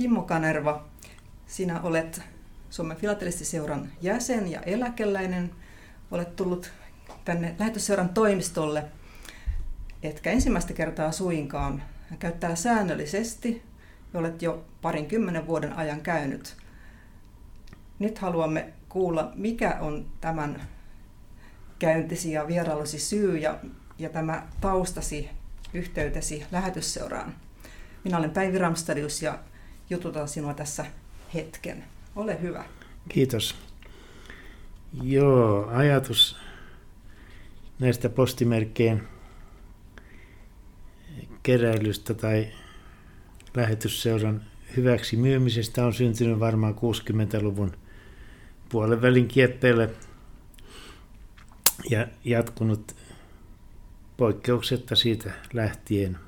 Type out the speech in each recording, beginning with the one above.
Kimmo Kanerva, sinä olet Suomen filatelistiseuran jäsen ja eläkeläinen. Olet tullut tänne lähetysseuran toimistolle, etkä ensimmäistä kertaa suinkaan. Käyt täällä säännöllisesti ja olet jo parin kymmenen vuoden ajan käynyt. Nyt haluamme kuulla, mikä on tämän käyntisi ja vierailusi syy ja, ja tämä taustasi, yhteytesi lähetysseuraan. Minä olen Päivi Ramstadius ja jututan sinua tässä hetken. Ole hyvä. Kiitos. Joo, ajatus näistä postimerkkien keräilystä tai lähetysseuran hyväksi myymisestä on syntynyt varmaan 60-luvun puolen välin kieppeille ja jatkunut poikkeuksetta siitä lähtien.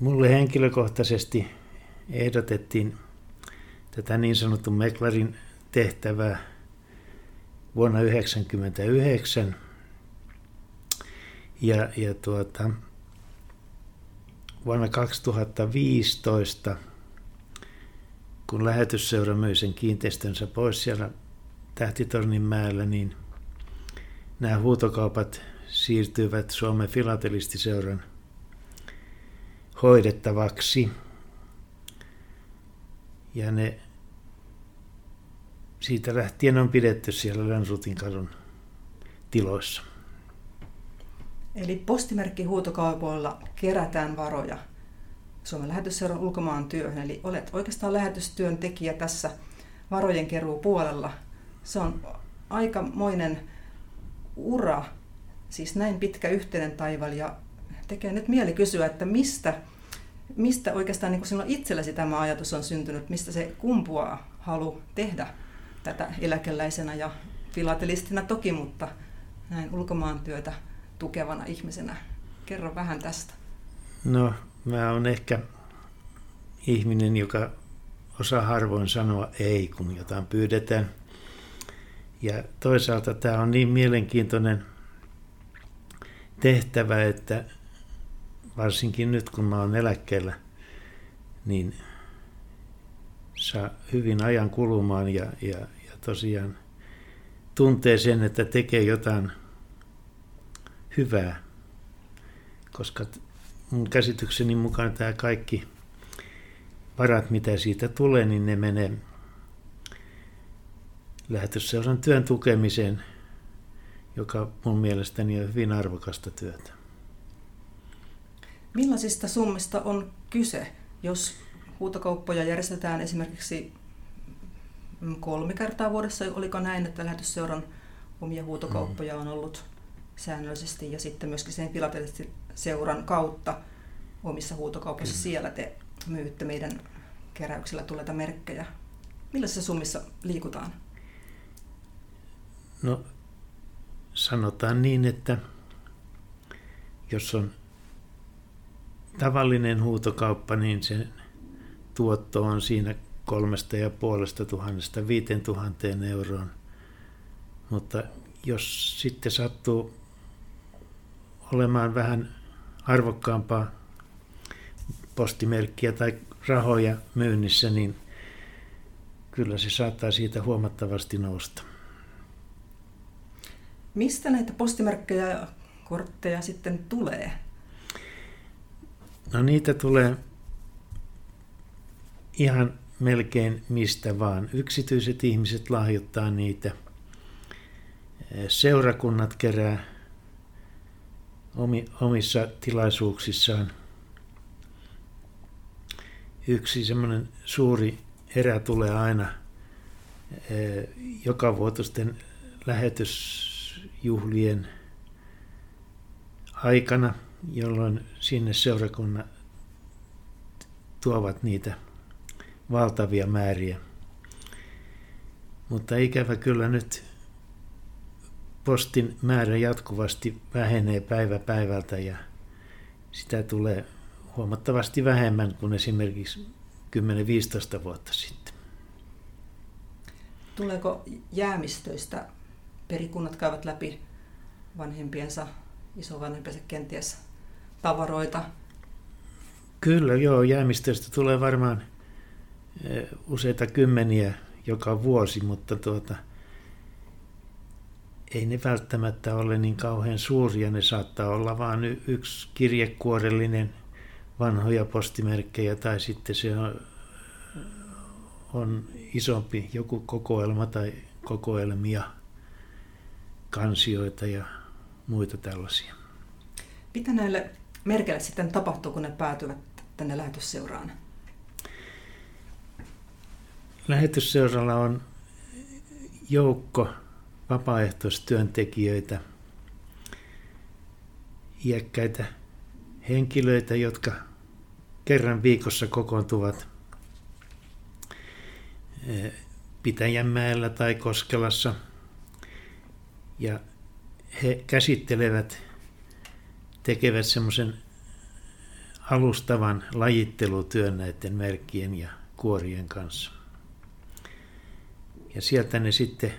Mulle henkilökohtaisesti ehdotettiin tätä niin sanotun Meklarin tehtävää vuonna 1999. Ja, ja tuota, vuonna 2015, kun lähetysseura myi sen kiinteistönsä pois siellä Tähtitornin mäellä, niin nämä huutokaupat siirtyivät Suomen filatelistiseuran hoidettavaksi. Ja ne siitä lähtien on pidetty siellä Länsutin kadun tiloissa. Eli postimerkkihuutokaupoilla kerätään varoja Suomen lähetysseuran ulkomaan työhön. Eli olet oikeastaan lähetystyöntekijä tässä varojen keruu puolella. Se on aikamoinen ura, siis näin pitkä yhteinen taival ja tekee nyt mieli kysyä, että mistä, mistä oikeastaan niin sinulla itsellesi tämä ajatus on syntynyt, mistä se kumpuaa halu tehdä tätä eläkeläisenä ja filatelistina toki, mutta näin ulkomaan työtä tukevana ihmisenä. Kerro vähän tästä. No, mä oon ehkä ihminen, joka osaa harvoin sanoa ei, kun jotain pyydetään. Ja toisaalta tämä on niin mielenkiintoinen tehtävä, että varsinkin nyt kun mä oon eläkkeellä, niin saa hyvin ajan kulumaan ja, ja, ja tosiaan tuntee sen, että tekee jotain hyvää, koska mun käsitykseni mukaan tämä kaikki varat, mitä siitä tulee, niin ne menee lähetysseuran työn tukemiseen, joka mun mielestäni on hyvin arvokasta työtä. Millaisista summista on kyse, jos huutokauppoja järjestetään esimerkiksi kolme kertaa vuodessa? Oliko näin, että lähetysseuran omia huutokauppoja on ollut säännöllisesti ja sitten myöskin sen seuran kautta omissa huutokaupoissa siellä te myytte meidän keräyksellä tulleita merkkejä. Millaisissa summissa liikutaan? No sanotaan niin, että jos on tavallinen huutokauppa, niin se tuotto on siinä kolmesta ja puolesta tuhannesta viiteen tuhanteen euroon. Mutta jos sitten sattuu olemaan vähän arvokkaampaa postimerkkiä tai rahoja myynnissä, niin kyllä se saattaa siitä huomattavasti nousta. Mistä näitä postimerkkejä ja kortteja sitten tulee? No niitä tulee ihan melkein mistä vaan. Yksityiset ihmiset lahjoittaa niitä. Seurakunnat kerää omissa tilaisuuksissaan. Yksi semmoinen suuri erä tulee aina joka vuotusten lähetysjuhlien aikana, jolloin sinne seurakunnat tuovat niitä valtavia määriä. Mutta ikävä kyllä nyt postin määrä jatkuvasti vähenee päivä päivältä ja sitä tulee huomattavasti vähemmän kuin esimerkiksi 10-15 vuotta sitten. Tuleeko jäämistöistä perikunnat käyvät läpi vanhempiensa, isovanhempiensa kenties tavaroita? Kyllä, joo. Jäämistöistä tulee varmaan eh, useita kymmeniä joka vuosi, mutta tuota, ei ne välttämättä ole niin kauhean suuria. Ne saattaa olla vain yksi kirjekuorellinen vanhoja postimerkkejä tai sitten se on, on isompi joku kokoelma tai kokoelmia, kansioita ja muita tällaisia. Mitä näille merkeille sitten tapahtuu, kun ne päätyvät tänne lähetysseuraan? Lähetysseuralla on joukko vapaaehtoistyöntekijöitä, iäkkäitä henkilöitä, jotka kerran viikossa kokoontuvat eh, Pitäjänmäellä tai Koskelassa ja he käsittelevät, tekevät semmoisen alustavan lajittelutyön näiden merkkien ja kuorien kanssa. Ja sieltä ne sitten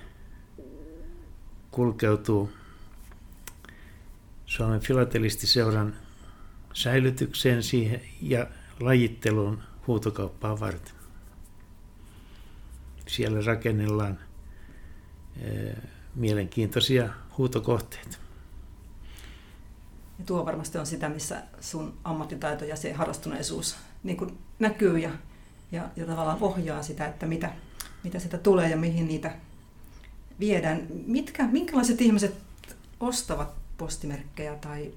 kulkeutuu Suomen filatelistiseuran säilytykseen siihen ja lajitteluun huutokauppaa varten. Siellä rakennellaan e, mielenkiintoisia huutokohteita. Ja tuo varmasti on sitä, missä sun ammattitaito ja se harrastuneisuus niin kuin näkyy ja, ja, ja tavallaan ohjaa sitä, että mitä, mitä sitä tulee ja mihin niitä viedään. Mitkä, minkälaiset ihmiset ostavat postimerkkejä tai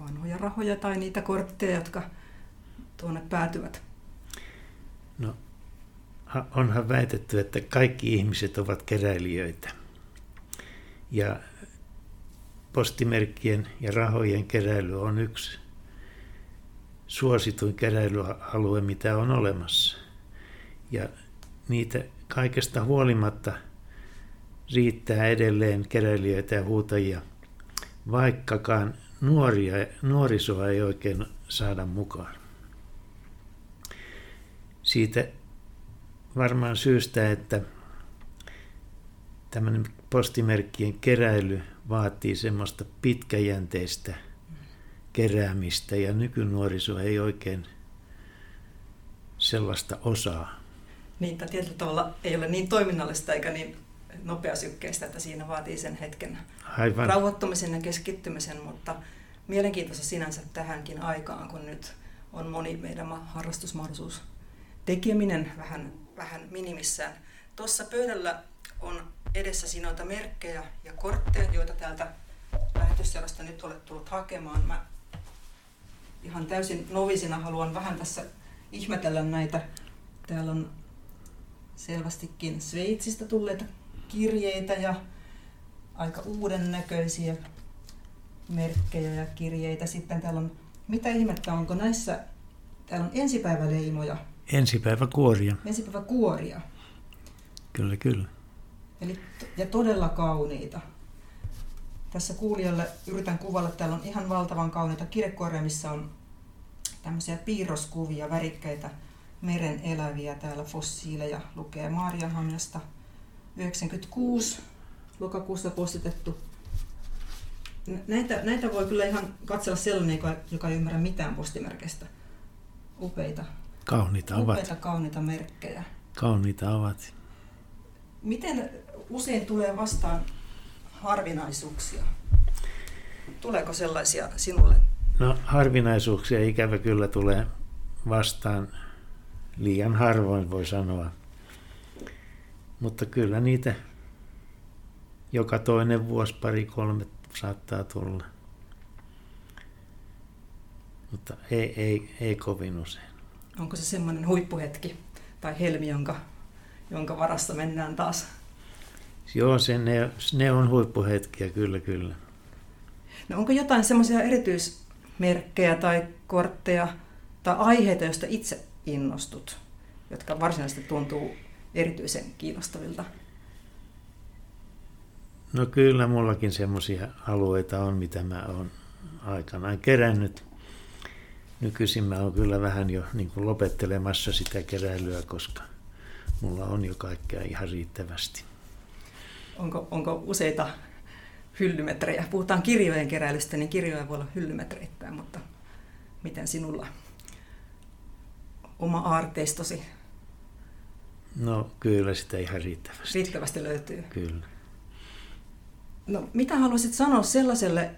vanhoja rahoja tai niitä kortteja, jotka tuonne päätyvät? No, onhan väitetty, että kaikki ihmiset ovat keräilijöitä. Ja postimerkkien ja rahojen keräily on yksi suosituin keräilyalue, mitä on olemassa. Ja niitä kaikesta huolimatta riittää edelleen keräilijöitä ja huutajia, vaikkakaan nuoria, nuorisoa ei oikein saada mukaan. Siitä varmaan syystä, että tämmöinen postimerkkien keräily vaatii semmoista pitkäjänteistä keräämistä ja nykynuoriso ei oikein sellaista osaa. Niin, tai tietyllä tavalla ei ole niin toiminnallista eikä niin nopeasykkeistä, että siinä vaatii sen hetken Aivan. rauhoittumisen ja keskittymisen, mutta mielenkiintoista sinänsä tähänkin aikaan, kun nyt on moni meidän harrastusmahdollisuus tekeminen vähän, vähän minimissään. Tuossa pöydällä on edessä noita merkkejä ja kortteja, joita täältä lähetysseurasta nyt olet tullut hakemaan. Mä ihan täysin novisina haluan vähän tässä ihmetellä näitä. Täällä on selvästikin Sveitsistä tulleita kirjeitä ja aika uuden näköisiä merkkejä ja kirjeitä. Sitten täällä on, mitä ihmettä, onko näissä, täällä on ensipäiväleimoja. Ensipäiväkuoria. Ensipäiväkuoria. Kyllä, kyllä. Eli, ja todella kauniita. Tässä kuulijalle yritän kuvalla, että täällä on ihan valtavan kauniita kirjekuoria, missä on tämmöisiä piirroskuvia, värikkäitä meren eläviä, täällä fossiileja, lukee Maarianhamnasta 96 lokakuussa postitettu. Näitä, näitä voi kyllä ihan katsella sellainen, joka, joka ei ymmärrä mitään postimerkeistä. Upeita. Kauniita ovat. Upeita, kauniita merkkejä. Kauniita ovat. Miten usein tulee vastaan harvinaisuuksia? Tuleeko sellaisia sinulle? No harvinaisuuksia ikävä kyllä tulee vastaan liian harvoin voi sanoa. Mutta kyllä niitä joka toinen vuosi, pari, kolme saattaa tulla. Mutta ei, ei, ei kovin usein. Onko se semmoinen huippuhetki tai helmi, jonka, jonka varassa mennään taas? Joo, se, ne, ne on huippuhetkiä, kyllä, kyllä. No onko jotain semmoisia erityismerkkejä tai kortteja tai aiheita, joista itse innostut, jotka varsinaisesti tuntuu erityisen kiinnostavilta? No kyllä mullakin semmoisia alueita on, mitä mä oon aikanaan kerännyt. Nykyisin mä oon kyllä vähän jo niin kuin lopettelemassa sitä keräilyä, koska mulla on jo kaikkea ihan riittävästi. Onko, onko useita hyllymetrejä? Puhutaan kirjojen keräilystä, niin kirjoja voi olla hyllymetreittäin, mutta miten sinulla oma aarteistosi? No kyllä sitä ihan riittävästi. Riittävästi löytyy. Kyllä. No, mitä haluaisit sanoa sellaiselle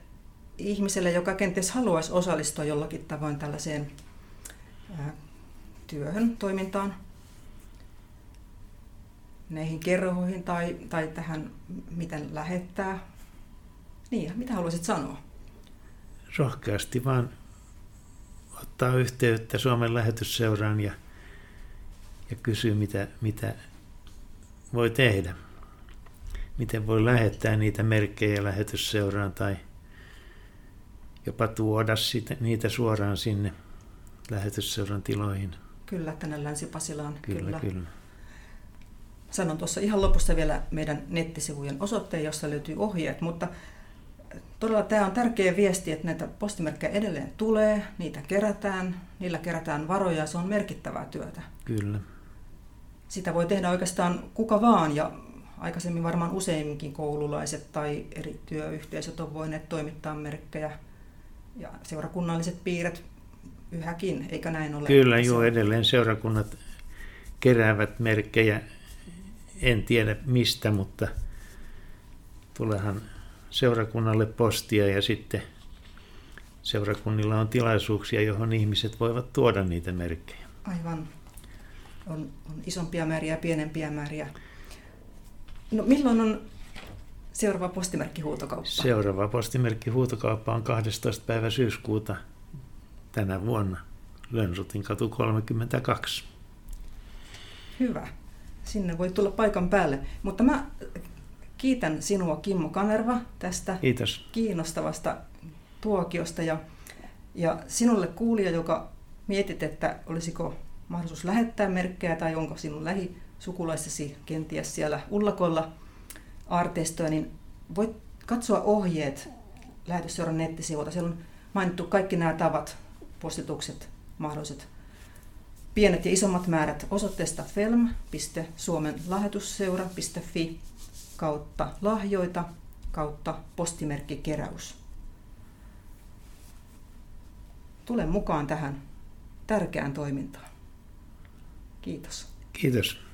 ihmiselle, joka kenties haluaisi osallistua jollakin tavoin tällaiseen ää, työhön, toimintaan, näihin kerhoihin tai, tai tähän, miten lähettää? Niin, mitä haluaisit sanoa? Rohkeasti vaan ottaa yhteyttä Suomen lähetysseuraan ja, ja kysyä, mitä, mitä voi tehdä. Miten voi lähettää niitä merkkejä lähetysseuraan tai jopa tuoda sitä, niitä suoraan sinne lähetysseuran tiloihin. Kyllä, tänne Länsi-Pasilaan. Kyllä, kyllä. kyllä. Sanon tuossa ihan lopussa vielä meidän nettisivujen osoitteen, jossa löytyy ohjeet, mutta todella tämä on tärkeä viesti, että näitä postimerkkejä edelleen tulee, niitä kerätään, niillä kerätään varoja ja se on merkittävää työtä. Kyllä. Sitä voi tehdä oikeastaan kuka vaan ja aikaisemmin varmaan useimminkin koululaiset tai eri työyhteisöt on voineet toimittaa merkkejä ja seurakunnalliset piirret yhäkin, eikä näin ole? Kyllä, joo, edelleen seurakunnat keräävät merkkejä, en tiedä mistä, mutta tulehan seurakunnalle postia ja sitten seurakunnilla on tilaisuuksia, johon ihmiset voivat tuoda niitä merkkejä. Aivan. On, on isompia määriä ja pienempiä määriä. No milloin on seuraava postimerkkihuutokauppa? Seuraava postimerkkihuutokauppa on 12. päivä syyskuuta tänä vuonna. Lönsutin katu 32. Hyvä. Sinne voi tulla paikan päälle. Mutta mä kiitän sinua Kimmo Kanerva tästä Kiitos. kiinnostavasta tuokiosta ja, ja sinulle kuulija, joka mietit, että olisiko mahdollisuus lähettää merkkejä tai onko sinun lähisukulaisesi kenties siellä ullakolla artistoja, niin voit katsoa ohjeet lähetysseuran nettisivuilta. Siellä on mainittu kaikki nämä tavat, postitukset, mahdolliset pienet ja isommat määrät osoitteesta film.suomenlahetusseura.fi kautta lahjoita kautta postimerkkikeräys. Tule mukaan tähän tärkeään toimintaan. Kiitos. Kiitos.